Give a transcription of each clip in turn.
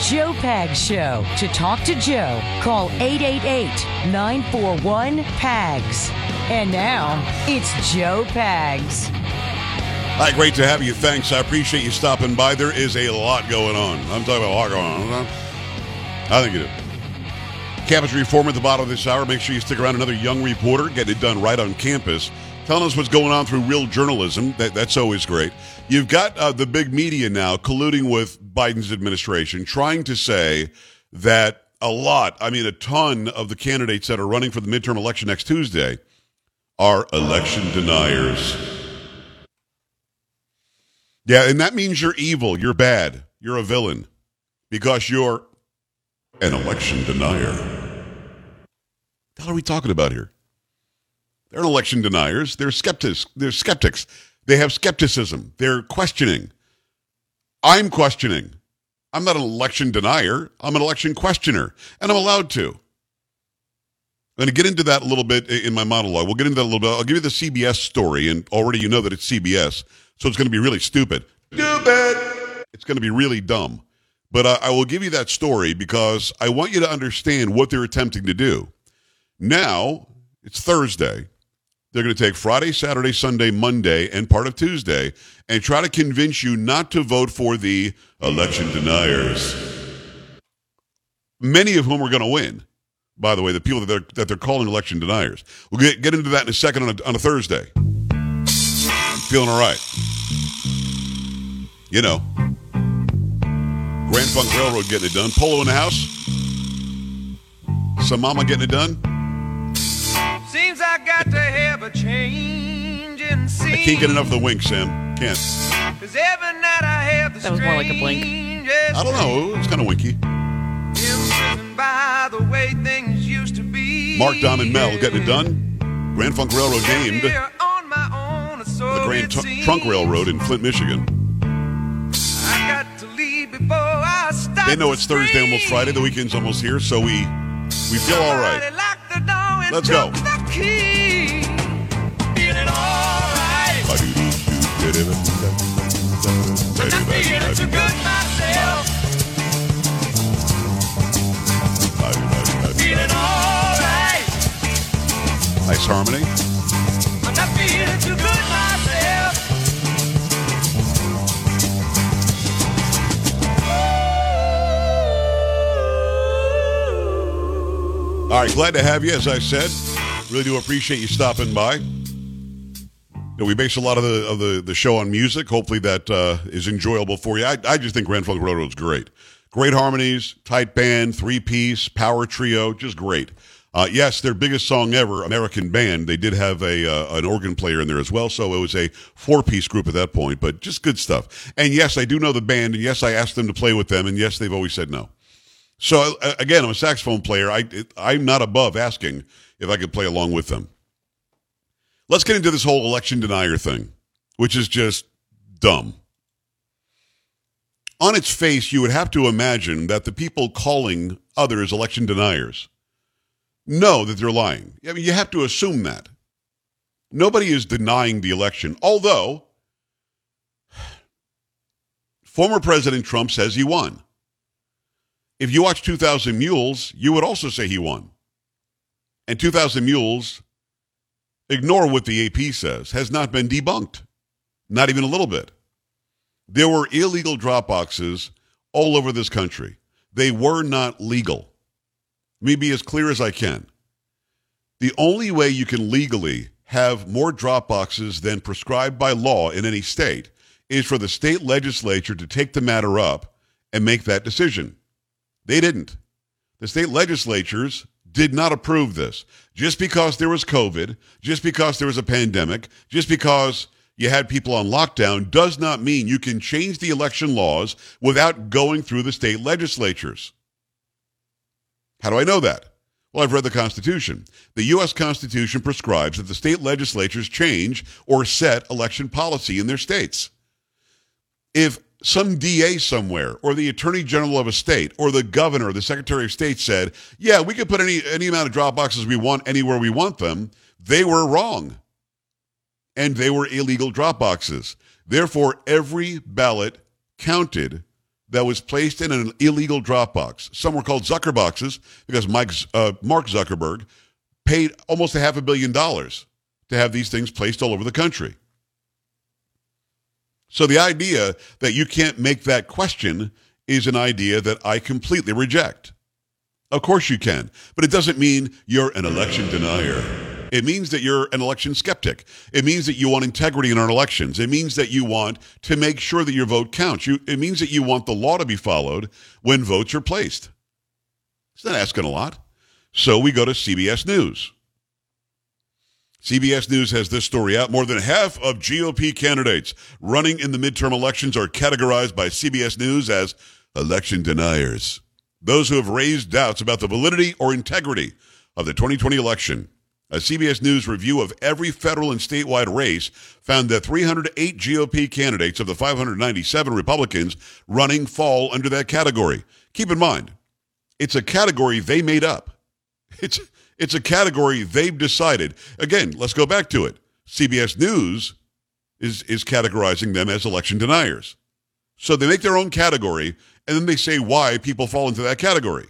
Joe Pags Show. To talk to Joe, call 888 941 PAGS. And now, it's Joe Pags. Hi, great to have you. Thanks. I appreciate you stopping by. There is a lot going on. I'm talking about a lot going on. I think you do. Campus Reform at the bottom of this hour. Make sure you stick around. Another young reporter getting it done right on campus, telling us what's going on through real journalism. That, that's always great. You've got uh, the big media now colluding with Biden's administration, trying to say that a lot, I mean, a ton of the candidates that are running for the midterm election next Tuesday are election deniers. Yeah, and that means you're evil, you're bad, you're a villain because you're an election denier. What are we talking about here? They're election deniers. They're skeptics. They're skeptics. They have skepticism. They're questioning. I'm questioning. I'm not an election denier. I'm an election questioner, and I'm allowed to. I'm going to get into that a little bit in my monologue. We'll get into that a little bit. I'll give you the CBS story, and already you know that it's CBS, so it's going to be really stupid. Stupid! It's going to be really dumb. But I, I will give you that story because I want you to understand what they're attempting to do. Now, it's Thursday. They're going to take Friday, Saturday, Sunday, Monday, and part of Tuesday and try to convince you not to vote for the election deniers. Many of whom are going to win, by the way, the people that they're, that they're calling election deniers. We'll get, get into that in a second on a, on a Thursday. Feeling all right. You know, Grand Funk Railroad getting it done. Polo in the house. Some mama getting it done. Seems I got to have a change in scene. I can't get enough of the wink, Sam. Can't. Cause every night I have the That was more like a blink. I don't know. It was kind of winky. by the way things used to be. Mark, Don, and Mel getting it done. Grand Funk Railroad named the on my own, so Grand it Trunk. Railroad in Flint, Michigan. I got to leave before I start They know to it's Thursday, almost. Friday. The weekend's almost here, so we we feel all right. Somebody locked the door and Let's go. I'm feeling good myself. Nice harmony. All right, glad to have you. As I said, really do appreciate you stopping by. Know, we base a lot of the of the, the show on music. Hopefully, that uh, is enjoyable for you. I, I just think Grand Funk Railroad's great. Great harmonies, tight band, three piece, power trio, just great. Uh, yes, their biggest song ever, American Band. They did have a uh, an organ player in there as well, so it was a four piece group at that point. But just good stuff. And yes, I do know the band, and yes, I asked them to play with them, and yes, they've always said no. So uh, again, I'm a saxophone player. I I'm not above asking if I could play along with them. Let's get into this whole election denier thing, which is just dumb. On its face, you would have to imagine that the people calling others election deniers know that they're lying. I mean, you have to assume that. Nobody is denying the election, although former President Trump says he won. If you watch 2000 Mules, you would also say he won. And 2000 Mules, ignore what the AP says, has not been debunked. Not even a little bit. There were illegal drop boxes all over this country. They were not legal. Let me be as clear as I can. The only way you can legally have more drop boxes than prescribed by law in any state is for the state legislature to take the matter up and make that decision. They didn't. The state legislatures did not approve this. Just because there was COVID, just because there was a pandemic, just because you had people on lockdown does not mean you can change the election laws without going through the state legislatures. How do I know that? Well, I've read the Constitution. The U.S. Constitution prescribes that the state legislatures change or set election policy in their states. If some DA somewhere or the attorney general of a state or the governor or the secretary of state said, yeah, we could put any, any amount of drop boxes we want anywhere we want them, they were wrong. And they were illegal drop boxes. Therefore, every ballot counted that was placed in an illegal drop box. Some were called Zucker boxes because Mike, uh, Mark Zuckerberg paid almost a half a billion dollars to have these things placed all over the country. So the idea that you can't make that question is an idea that I completely reject. Of course you can, but it doesn't mean you're an election denier. It means that you're an election skeptic. It means that you want integrity in our elections. It means that you want to make sure that your vote counts. You, it means that you want the law to be followed when votes are placed. It's not asking a lot. So we go to CBS News. CBS News has this story out. More than half of GOP candidates running in the midterm elections are categorized by CBS News as election deniers. Those who have raised doubts about the validity or integrity of the 2020 election. A CBS News review of every federal and statewide race found that 308 GOP candidates of the 597 Republicans running fall under that category. Keep in mind, it's a category they made up. It's it's a category they've decided. Again, let's go back to it. CBS News is is categorizing them as election deniers. So they make their own category and then they say why people fall into that category.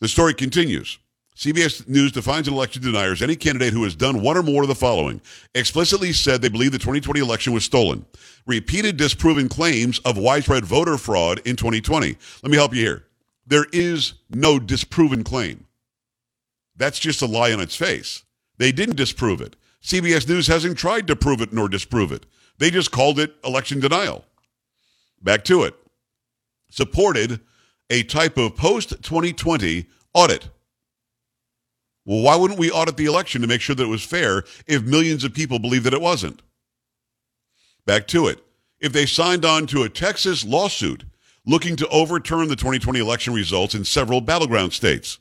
The story continues. CBS News defines an election denier as any candidate who has done one or more of the following explicitly said they believe the 2020 election was stolen, repeated disproven claims of widespread voter fraud in 2020. Let me help you here. There is no disproven claim. That's just a lie on its face. They didn't disprove it. CBS News hasn't tried to prove it nor disprove it. They just called it election denial. Back to it. Supported a type of post 2020 audit well, why wouldn't we audit the election to make sure that it was fair if millions of people believe that it wasn't? Back to it. If they signed on to a Texas lawsuit looking to overturn the 2020 election results in several battleground states.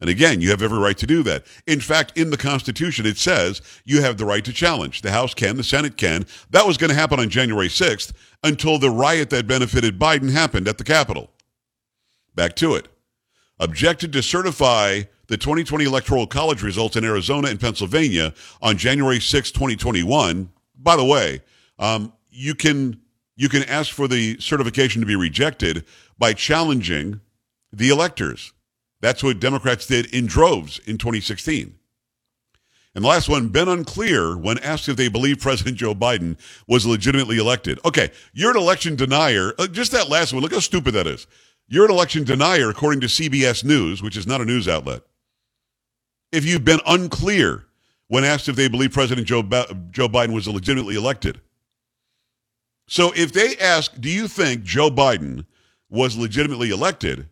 And again, you have every right to do that. In fact, in the Constitution, it says you have the right to challenge. The House can, the Senate can. That was going to happen on January 6th until the riot that benefited Biden happened at the Capitol. Back to it. Objected to certify the 2020 Electoral College results in Arizona and Pennsylvania on January 6, 2021. By the way, um, you can you can ask for the certification to be rejected by challenging the electors. That's what Democrats did in droves in 2016. And the last one, been unclear when asked if they believe President Joe Biden was legitimately elected. Okay, you're an election denier. Uh, just that last one, look how stupid that is. You're an election denier, according to CBS News, which is not a news outlet if you've been unclear when asked if they believe President Joe, Joe Biden was legitimately elected. So if they ask, do you think Joe Biden was legitimately elected?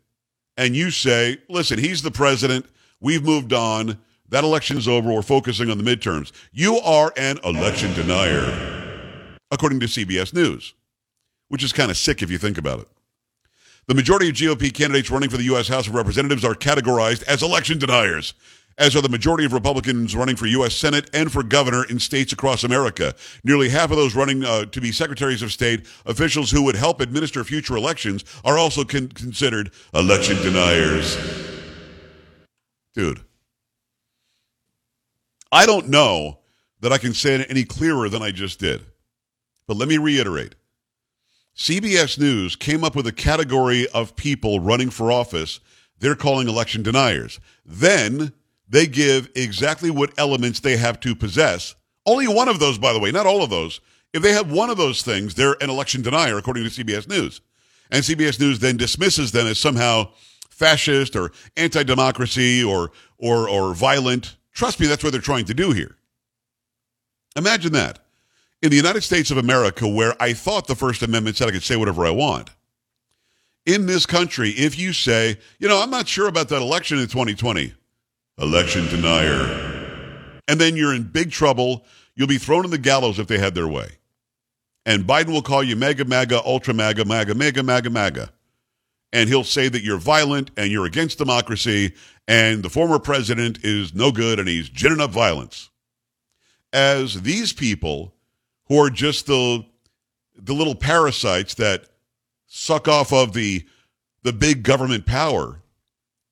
And you say, listen, he's the president. We've moved on. That election is over. We're focusing on the midterms. You are an election denier, according to CBS News, which is kind of sick if you think about it. The majority of GOP candidates running for the U.S. House of Representatives are categorized as election deniers as are the majority of Republicans running for U.S. Senate and for governor in states across America. Nearly half of those running uh, to be secretaries of state, officials who would help administer future elections, are also con- considered election deniers. Dude, I don't know that I can say it any clearer than I just did. But let me reiterate. CBS News came up with a category of people running for office they're calling election deniers. Then they give exactly what elements they have to possess. Only one of those, by the way, not all of those. If they have one of those things, they're an election denier, according to CBS News. And CBS News then dismisses them as somehow fascist or anti-democracy or or or violent. Trust me, that's what they're trying to do here. Imagine that. In the United States of America, where I thought the First Amendment said I could say whatever I want. In this country, if you say, you know, I'm not sure about that election in 2020, election denier. And then you're in big trouble. You'll be thrown in the gallows if they had their way. And Biden will call you mega, MAGA, ultra MAGA, MAGA, mega, MAGA, MAGA. And he'll say that you're violent and you're against democracy and the former president is no good and he's ginning up violence. As these people who are just the, the little parasites that suck off of the, the big government power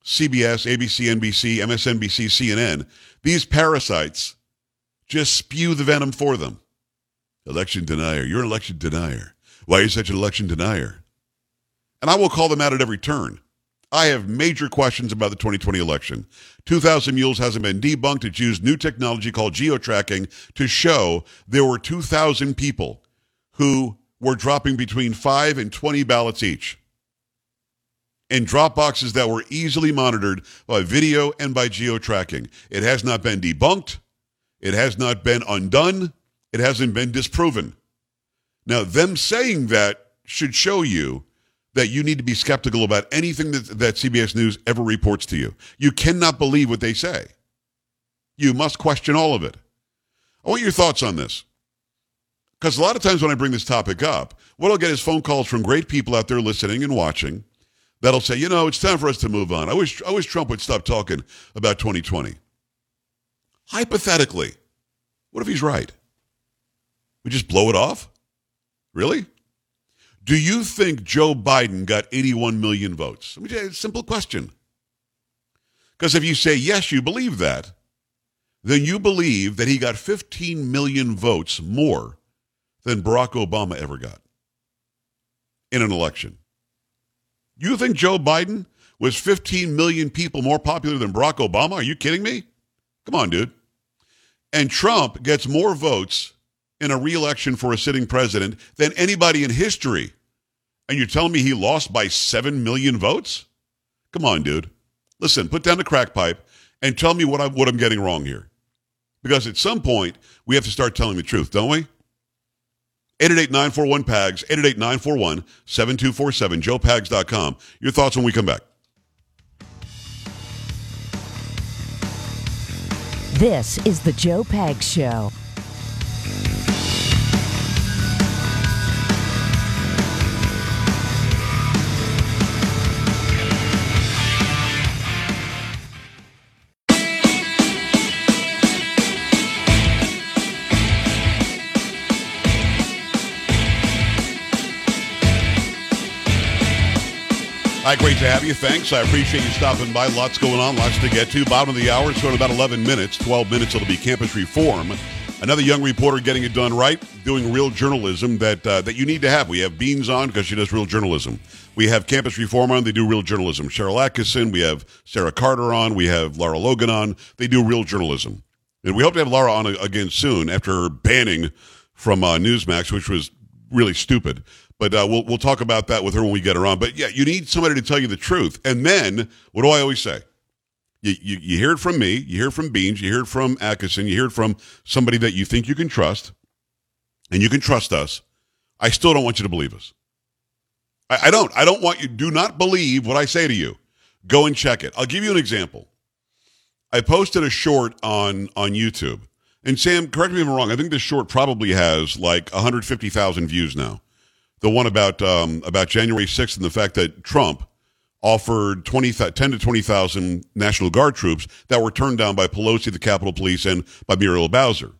CBS, ABC, NBC, MSNBC, CNN, these parasites just spew the venom for them. Election denier. You're an election denier. Why are you such an election denier? And I will call them out at every turn. I have major questions about the 2020 election. 2000 Mules hasn't been debunked. It's used new technology called geotracking to show there were 2,000 people who were dropping between 5 and 20 ballots each in drop boxes that were easily monitored by video and by geotracking. It has not been debunked. It has not been undone. It hasn't been disproven. Now, them saying that should show you that you need to be skeptical about anything that, that CBS News ever reports to you. You cannot believe what they say. You must question all of it. I want your thoughts on this. Because a lot of times when I bring this topic up, what I'll get is phone calls from great people out there listening and watching that'll say, you know, it's time for us to move on. I wish, I wish Trump would stop talking about 2020. Hypothetically, what if he's right? We just blow it off? Really? Do you think Joe Biden got 81 million votes? Let me tell you a simple question. Because if you say yes, you believe that, then you believe that he got 15 million votes more than Barack Obama ever got in an election. You think Joe Biden was 15 million people more popular than Barack Obama? Are you kidding me? Come on, dude. And Trump gets more votes in a reelection for a sitting president than anybody in history. And you're telling me he lost by 7 million votes? Come on, dude. Listen, put down the crack pipe and tell me what, I, what I'm getting wrong here. Because at some point, we have to start telling the truth, don't we? 888-941-PAGS, 888-941-7247, joepags.com. Your thoughts when we come back. This is the Joe Pags Show. Hi, great to have you. Thanks. I appreciate you stopping by. Lots going on, lots to get to. Bottom of the hour, so in about 11 minutes, 12 minutes, it'll be campus reform. Another young reporter getting it done right, doing real journalism that uh, that you need to have. We have Beans on because she does real journalism. We have campus reform on; they do real journalism. Sharyl Attkisson, we have Sarah Carter on, we have Lara Logan on. They do real journalism, and we hope to have Lara on again soon after her banning from uh, Newsmax, which was really stupid. But uh, we'll we'll talk about that with her when we get her on. But yeah, you need somebody to tell you the truth. And then what do I always say? You, you, you hear it from me, you hear it from Beans, you hear it from Attkisson, you hear it from somebody that you think you can trust, and you can trust us. I still don't want you to believe us. I, I don't. I don't want you. Do not believe what I say to you. Go and check it. I'll give you an example. I posted a short on on YouTube, and Sam, correct me if I'm wrong. I think this short probably has like 150,000 views now the one about um, about January 6th and the fact that Trump offered 20, 10 to 20,000 National Guard troops that were turned down by Pelosi, the Capitol Police, and by Muriel Bowser.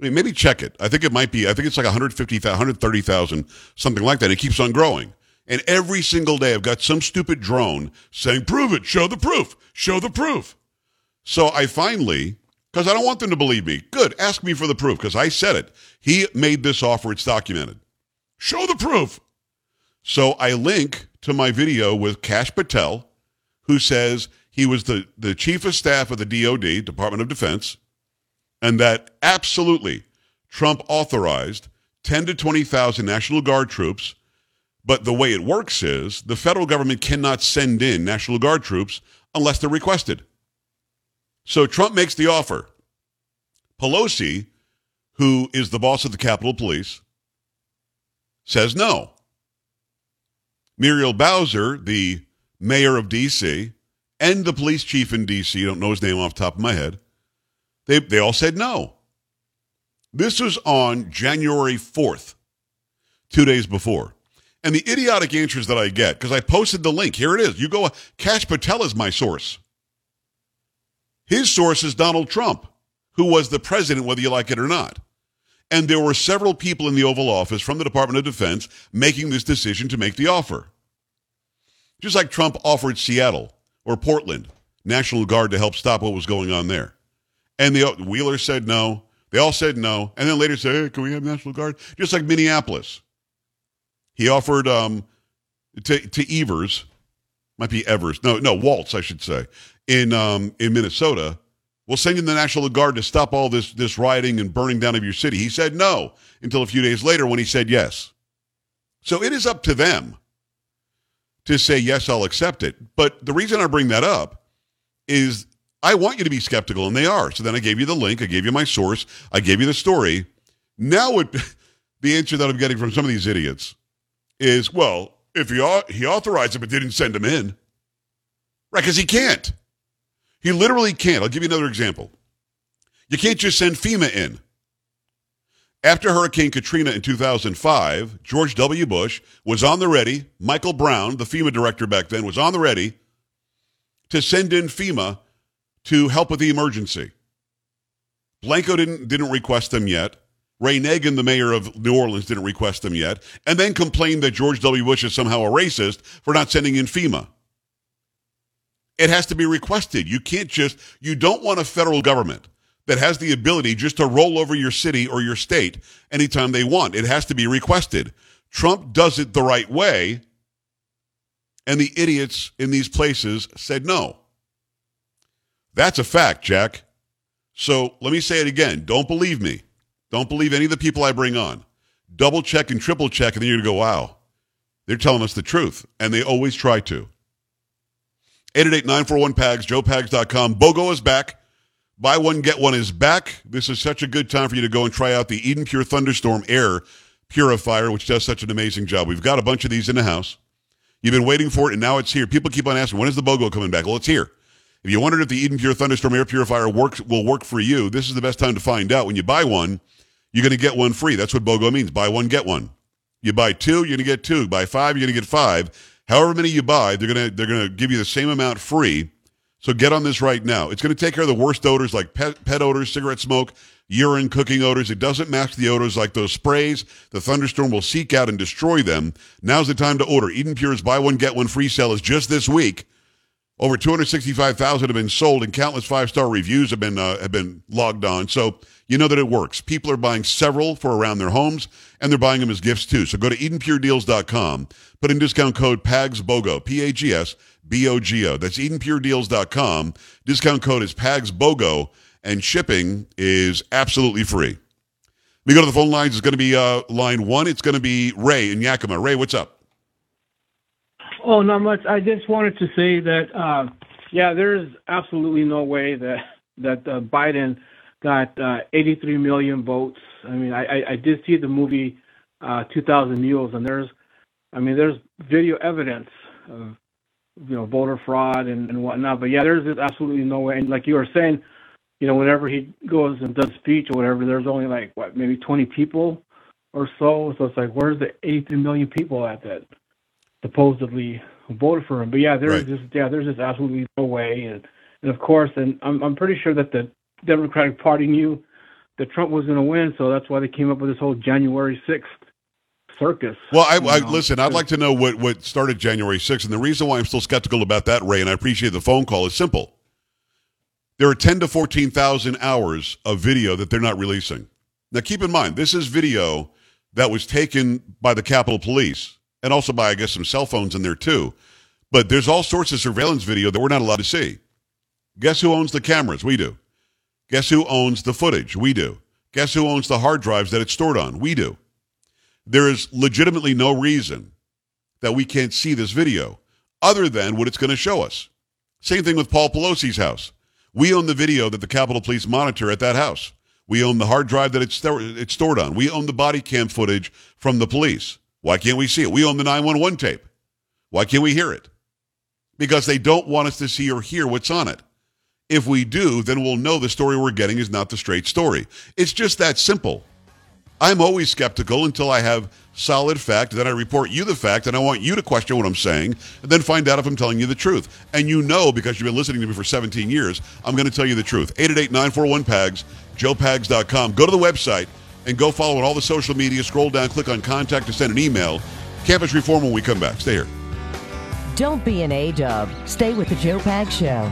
I mean, maybe check it. I think it might be, I think it's like 150,000, 130,000, something like that. It keeps on growing. And every single day I've got some stupid drone saying, prove it, show the proof, show the proof. So I finally, because I don't want them to believe me, good, ask me for the proof, because I said it. He made this offer, it's documented. Show the proof. So I link to my video with Kash Patel, who says he was the, the chief of staff of the DOD, Department of Defense, and that absolutely Trump authorized 10 to 20,000 National Guard troops. But the way it works is the federal government cannot send in National Guard troops unless they're requested. So Trump makes the offer. Pelosi, who is the boss of the Capitol Police, says no. Muriel Bowser, the mayor of D.C., and the police chief in D.C., don't know his name off the top of my head, they, they all said no. This was on January 4th, two days before. And the idiotic answers that I get, because I posted the link, here it is. You go, Kash Patel is my source. His source is Donald Trump, who was the president, whether you like it or not. And there were several people in the Oval Office from the Department of Defense making this decision to make the offer. Just like Trump offered Seattle or Portland National Guard to help stop what was going on there. And the Wheeler said no. They all said no. And then later said, hey, can we have National Guard? Just like Minneapolis. He offered um, to, to Evers, might be Evers, no, no, Walz, I should say, in um, in Minnesota. We'll send in the National Guard to stop all this this rioting and burning down of your city. He said no until a few days later when he said yes. So it is up to them to say yes, I'll accept it. But the reason I bring that up is I want you to be skeptical, and they are. So then I gave you the link, I gave you my source, I gave you the story. Now, it, the answer that I'm getting from some of these idiots is, well, if he he authorized it but didn't send him in, right? Because he can't. He literally can't. I'll give you another example. You can't just send FEMA in. After Hurricane Katrina in 2005, George W. Bush was on the ready. Michael Brown, the FEMA director back then, was on the ready to send in FEMA to help with the emergency. Blanco didn't didn't request them yet. Ray Nagin, the mayor of New Orleans, didn't request them yet, and then complained that George W. Bush is somehow a racist for not sending in FEMA. It has to be requested. You can't just, you don't want a federal government that has the ability just to roll over your city or your state anytime they want. It has to be requested. Trump does it the right way, and the idiots in these places said no. That's a fact, Jack. So let me say it again. Don't believe me. Don't believe any of the people I bring on. Double check and triple check, and then you're going to go, wow, they're telling us the truth. And they always try to. 888-941-PAGS, joepags.com. BOGO is back. Buy one, get one is back. This is such a good time for you to go and try out the Eden Pure Thunderstorm Air Purifier, which does such an amazing job. We've got a bunch of these in the house. You've been waiting for it, and now it's here. People keep on asking, when is the BOGO coming back? Well, it's here. If you wondered if the Eden Pure Thunderstorm Air Purifier works, will work for you, this is the best time to find out. When you buy one, you're going to get one free. That's what BOGO means. Buy one, get one. You buy two, you're going to get two. Buy five, you're going to get five. However many you buy, they're to they're to give you the same amount free. So get on this right now. It's to take care of the worst odors like pet, pet odors, cigarette smoke, urine, cooking odors. It doesn't mask the odors like those sprays. The thunderstorm will seek out and destroy them. Now's the time to order. Eden Pure's buy one get one free sale is just this week. Over 265,000 have been sold, and countless five-star reviews have been uh, have been logged on. So you know that it works. People are buying several for around their homes, and they're buying them as gifts too. So go to EdenPureDeals.com, put in discount code PAGSBOGO, P-A-G-S-B-O-G-O. That's EdenPureDeals.com. Discount code is PAGSBOGO, and shipping is absolutely free. We go to the phone lines. It's going to be uh, line one. It's going to be Ray in Yakima. Ray, what's up? Oh, not much. I just wanted to say that, uh, yeah, there's absolutely no way that that uh, Biden got uh, 83 million votes. I mean, I, I, I did see the movie uh, 2,000 Mules, and there's, I mean, there's video evidence of, you know, voter fraud and, and whatnot. But yeah, there's absolutely no way. And like you were saying, you know, whenever he goes and does speech or whatever, there's only like what, maybe 20 people or so. So it's like, where's the 83 million people at that? Supposedly voted for him. But yeah, there's Right. just yeah, there's just absolutely no way. And and of course, and I'm I'm pretty sure that the Democratic Party knew that Trump was going to win, so that's why they came up with this whole January sixth circus. Well, I, I listen. I'd like to know what what started January 6th, and the reason why I'm still skeptical about that, Ray, and I appreciate the phone call, is simple. There are 10 to 14,000 hours of video that they're not releasing. Now, keep in mind, this is video that was taken by the Capitol Police and also by, I guess, some cell phones in there too. But there's all sorts of surveillance video that we're not allowed to see. Guess who owns the cameras? We do. Guess who owns the footage? We do. Guess who owns the hard drives that it's stored on? We do. There is legitimately no reason that we can't see this video other than what it's going to show us. Same thing with Paul Pelosi's house. We own the video that the Capitol Police monitor at that house. We own the hard drive that it's, it's stored on. We own the body cam footage from the police. Why can't we see it? We own the 911 tape. Why can't we hear it? Because they don't want us to see or hear what's on it. If we do, then we'll know the story we're getting is not the straight story. It's just that simple. I'm always skeptical until I have solid fact. Then I report you the fact, and I want you to question what I'm saying, and then find out if I'm telling you the truth. And you know, because you've been listening to me for 17 years, I'm going to tell you the truth. 888-941-PAGS, joepags.com. Go to the website and go follow on all the social media. Scroll down, click on contact to send an email. Campus Reform when we come back. Stay here. Don't be an A-dub. Stay with the Joe Pag Show.